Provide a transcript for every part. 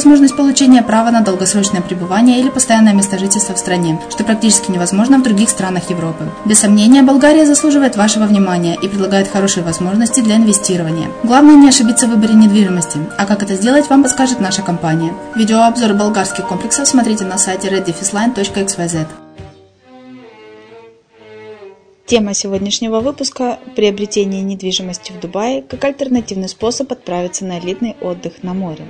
возможность получения права на долгосрочное пребывание или постоянное место жительства в стране, что практически невозможно в других странах Европы. Без сомнения, Болгария заслуживает вашего внимания и предлагает хорошие возможности для инвестирования. Главное не ошибиться в выборе недвижимости, а как это сделать, вам подскажет наша компания. Видеообзор болгарских комплексов смотрите на сайте reddefisline.xyz. Тема сегодняшнего выпуска – приобретение недвижимости в Дубае как альтернативный способ отправиться на элитный отдых на море.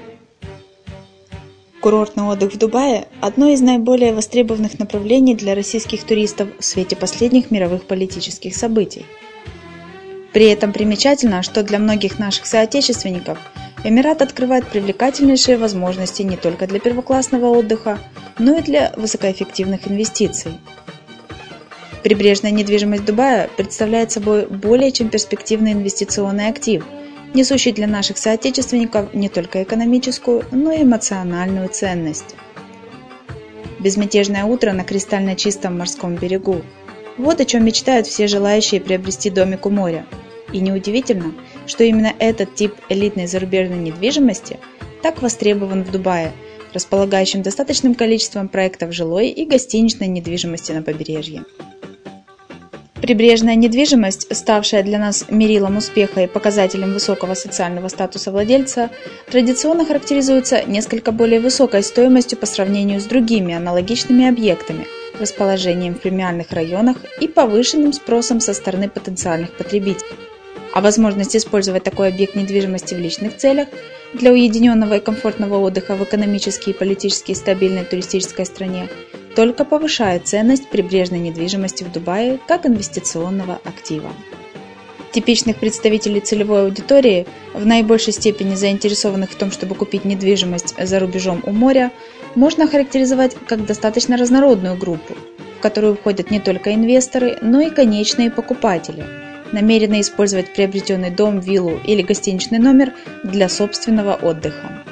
Курортный отдых в Дубае – одно из наиболее востребованных направлений для российских туристов в свете последних мировых политических событий. При этом примечательно, что для многих наших соотечественников Эмират открывает привлекательнейшие возможности не только для первоклассного отдыха, но и для высокоэффективных инвестиций. Прибрежная недвижимость Дубая представляет собой более чем перспективный инвестиционный актив – несущий для наших соотечественников не только экономическую, но и эмоциональную ценность. Безмятежное утро на кристально чистом морском берегу. Вот о чем мечтают все желающие приобрести домик у моря. И неудивительно, что именно этот тип элитной зарубежной недвижимости так востребован в Дубае, располагающем достаточным количеством проектов жилой и гостиничной недвижимости на побережье. Прибрежная недвижимость, ставшая для нас мерилом успеха и показателем высокого социального статуса владельца, традиционно характеризуется несколько более высокой стоимостью по сравнению с другими аналогичными объектами, расположением в премиальных районах и повышенным спросом со стороны потенциальных потребителей. А возможность использовать такой объект недвижимости в личных целях для уединенного и комфортного отдыха в экономически и политически стабильной туристической стране только повышает ценность прибрежной недвижимости в Дубае как инвестиционного актива. Типичных представителей целевой аудитории, в наибольшей степени заинтересованных в том, чтобы купить недвижимость за рубежом у моря, можно характеризовать как достаточно разнородную группу, в которую входят не только инвесторы, но и конечные покупатели, намеренные использовать приобретенный дом, виллу или гостиничный номер для собственного отдыха.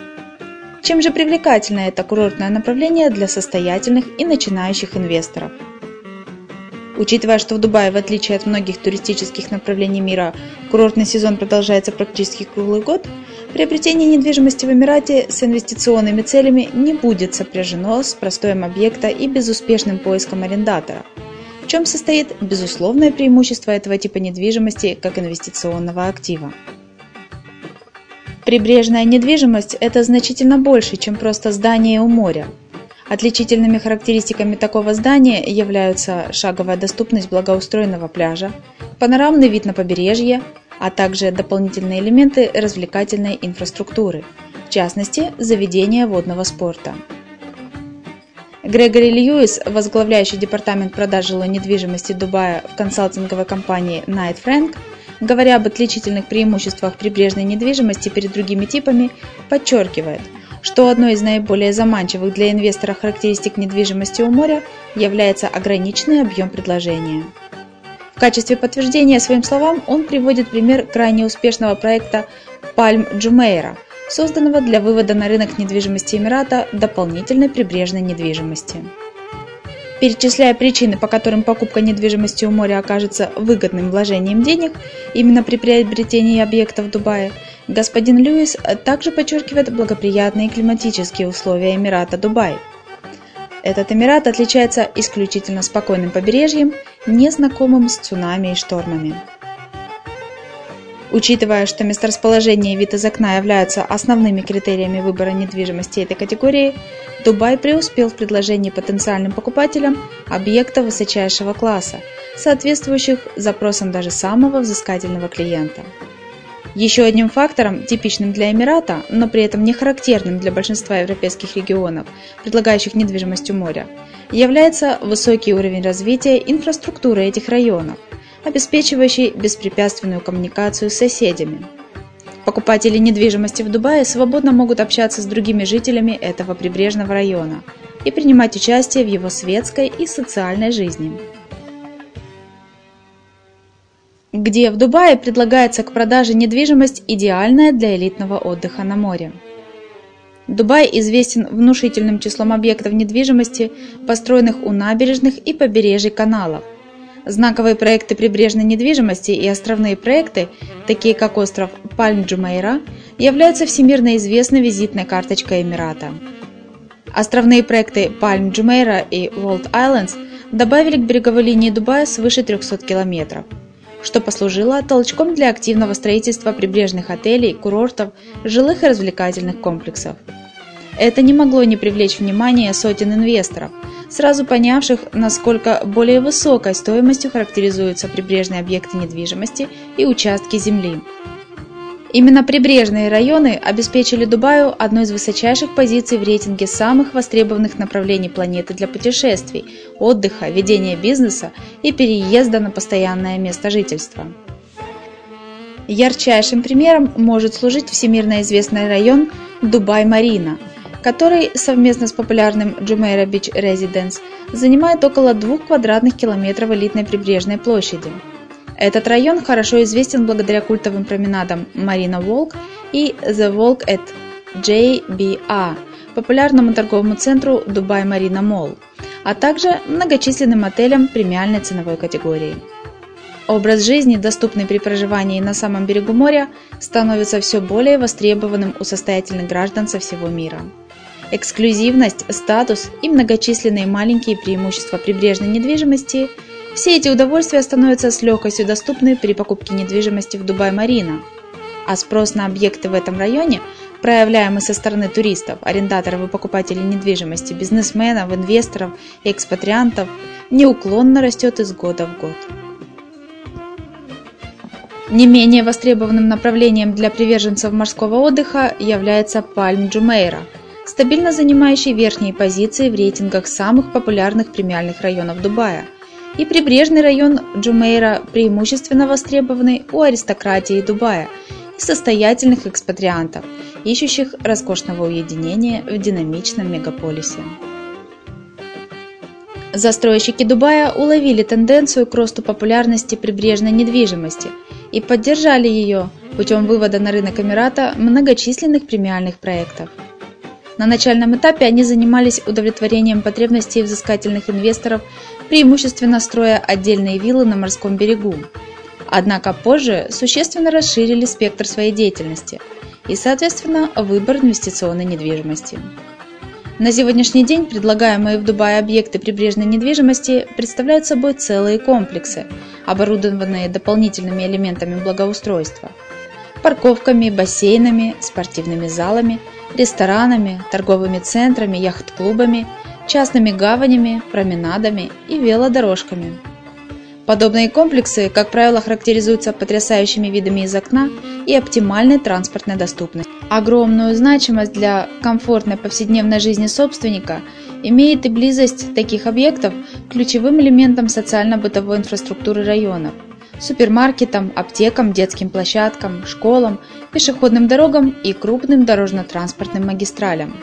Чем же привлекательно это курортное направление для состоятельных и начинающих инвесторов? Учитывая, что в Дубае, в отличие от многих туристических направлений мира, курортный сезон продолжается практически круглый год, приобретение недвижимости в Эмирате с инвестиционными целями не будет сопряжено с простоем объекта и безуспешным поиском арендатора. Чем состоит безусловное преимущество этого типа недвижимости как инвестиционного актива? Прибрежная недвижимость – это значительно больше, чем просто здание у моря. Отличительными характеристиками такого здания являются шаговая доступность благоустроенного пляжа, панорамный вид на побережье, а также дополнительные элементы развлекательной инфраструктуры, в частности, заведения водного спорта. Грегори Льюис, возглавляющий департамент продаж жилой недвижимости Дубая в консалтинговой компании Knight Frank, говоря об отличительных преимуществах прибрежной недвижимости перед другими типами, подчеркивает, что одной из наиболее заманчивых для инвестора характеристик недвижимости у моря является ограниченный объем предложения. В качестве подтверждения своим словам он приводит пример крайне успешного проекта Пальм Джумейра, созданного для вывода на рынок недвижимости Эмирата дополнительной прибрежной недвижимости. Перечисляя причины, по которым покупка недвижимости у моря окажется выгодным вложением денег именно при приобретении объекта в Дубае, господин Льюис также подчеркивает благоприятные климатические условия Эмирата Дубай. Этот Эмират отличается исключительно спокойным побережьем, незнакомым с цунами и штормами. Учитывая, что месторасположение и вид из окна являются основными критериями выбора недвижимости этой категории, Дубай преуспел в предложении потенциальным покупателям объектов высочайшего класса, соответствующих запросам даже самого взыскательного клиента. Еще одним фактором, типичным для Эмирата, но при этом не характерным для большинства европейских регионов, предлагающих недвижимость у моря, является высокий уровень развития инфраструктуры этих районов – обеспечивающий беспрепятственную коммуникацию с соседями. Покупатели недвижимости в Дубае свободно могут общаться с другими жителями этого прибрежного района и принимать участие в его светской и социальной жизни. Где в Дубае предлагается к продаже недвижимость, идеальная для элитного отдыха на море. Дубай известен внушительным числом объектов недвижимости, построенных у набережных и побережий каналов – Знаковые проекты прибрежной недвижимости и островные проекты, такие как остров Пальм-Джумейра, являются всемирно известной визитной карточкой Эмирата. Островные проекты Пальм-Джумейра и World Islands добавили к береговой линии Дубая свыше 300 километров, что послужило толчком для активного строительства прибрежных отелей, курортов, жилых и развлекательных комплексов. Это не могло не привлечь внимание сотен инвесторов – сразу понявших, насколько более высокой стоимостью характеризуются прибрежные объекты недвижимости и участки земли. Именно прибрежные районы обеспечили Дубаю одной из высочайших позиций в рейтинге самых востребованных направлений планеты для путешествий, отдыха, ведения бизнеса и переезда на постоянное место жительства. Ярчайшим примером может служить всемирно известный район Дубай-Марина – который совместно с популярным Jumeirah Beach Residence занимает около 2 квадратных километров элитной прибрежной площади. Этот район хорошо известен благодаря культовым променадам Marina Walk и The Walk at JBA, популярному торговому центру Dubai Marina Mall, а также многочисленным отелям премиальной ценовой категории. Образ жизни, доступный при проживании на самом берегу моря, становится все более востребованным у состоятельных граждан со всего мира. Эксклюзивность, статус и многочисленные маленькие преимущества прибрежной недвижимости – все эти удовольствия становятся с легкостью доступны при покупке недвижимости в Дубай-Марина. А спрос на объекты в этом районе, проявляемый со стороны туристов, арендаторов и покупателей недвижимости, бизнесменов, инвесторов и экспатриантов, неуклонно растет из года в год. Не менее востребованным направлением для приверженцев морского отдыха является Пальм Джумейра – стабильно занимающий верхние позиции в рейтингах самых популярных премиальных районов Дубая, и прибрежный район Джумейра преимущественно востребованный у аристократии Дубая и состоятельных экспатриантов, ищущих роскошного уединения в динамичном мегаполисе. Застройщики Дубая уловили тенденцию к росту популярности прибрежной недвижимости и поддержали ее путем вывода на рынок Эмирата многочисленных премиальных проектов – на начальном этапе они занимались удовлетворением потребностей взыскательных инвесторов, преимущественно строя отдельные виллы на морском берегу. Однако позже существенно расширили спектр своей деятельности и, соответственно, выбор инвестиционной недвижимости. На сегодняшний день предлагаемые в Дубае объекты прибрежной недвижимости представляют собой целые комплексы, оборудованные дополнительными элементами благоустройства – парковками, бассейнами, спортивными залами – ресторанами, торговыми центрами, яхт-клубами, частными гаванями, променадами и велодорожками. Подобные комплексы, как правило, характеризуются потрясающими видами из окна и оптимальной транспортной доступностью. Огромную значимость для комфортной повседневной жизни собственника имеет и близость таких объектов к ключевым элементам социально-бытовой инфраструктуры районов, супермаркетам, аптекам, детским площадкам, школам, пешеходным дорогам и крупным дорожно-транспортным магистралям.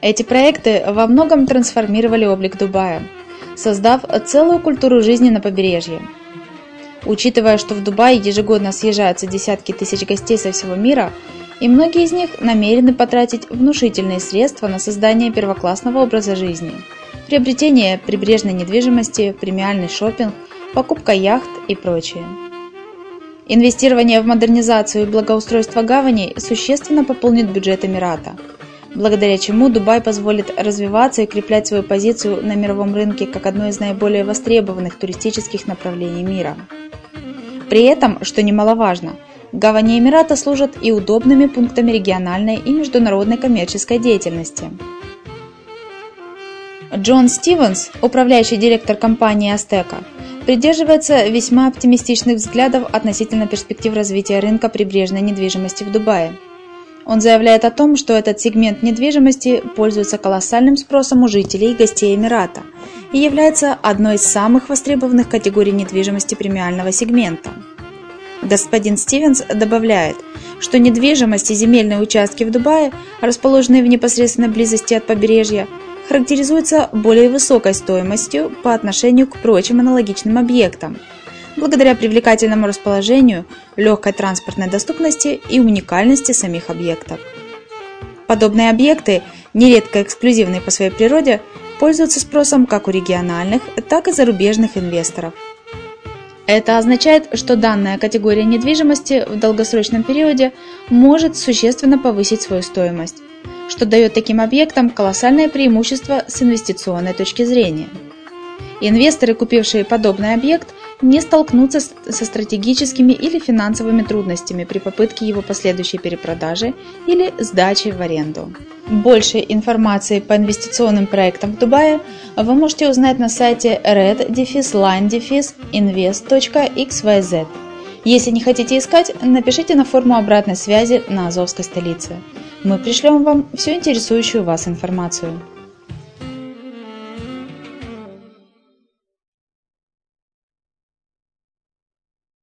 Эти проекты во многом трансформировали облик Дубая, создав целую культуру жизни на побережье. Учитывая, что в Дубае ежегодно съезжаются десятки тысяч гостей со всего мира, и многие из них намерены потратить внушительные средства на создание первоклассного образа жизни, приобретение прибрежной недвижимости, премиальный шопинг, покупка яхт и прочее. Инвестирование в модернизацию и благоустройство гаваней существенно пополнит бюджет Эмирата – благодаря чему Дубай позволит развиваться и укреплять свою позицию на мировом рынке как одно из наиболее востребованных туристических направлений мира. При этом, что немаловажно, гавани Эмирата служат и удобными пунктами региональной и международной коммерческой деятельности. Джон Стивенс, управляющий директор компании Астека, придерживается весьма оптимистичных взглядов относительно перспектив развития рынка прибрежной недвижимости в Дубае – он заявляет о том, что этот сегмент недвижимости пользуется колоссальным спросом у жителей и гостей Эмирата и является одной из самых востребованных категорий недвижимости премиального сегмента. Господин Стивенс добавляет, что недвижимость и земельные участки в Дубае, расположенные в непосредственной близости от побережья, характеризуются более высокой стоимостью по отношению к прочим аналогичным объектам – благодаря привлекательному расположению, легкой транспортной доступности и уникальности самих объектов. Подобные объекты, нередко эксклюзивные по своей природе, пользуются спросом как у региональных, так и зарубежных инвесторов. Это означает, что данная категория недвижимости в долгосрочном периоде может существенно повысить свою стоимость, что дает таким объектам колоссальное преимущество с инвестиционной точки зрения. Инвесторы, купившие подобный объект, не столкнуться со стратегическими или финансовыми трудностями при попытке его последующей перепродажи или сдачи в аренду. Больше информации по инвестиционным проектам в Дубае вы можете узнать на сайте red-line-invest.xyz. Если не хотите искать, напишите на форму обратной связи на Азовской столице. Мы пришлем вам всю интересующую вас информацию.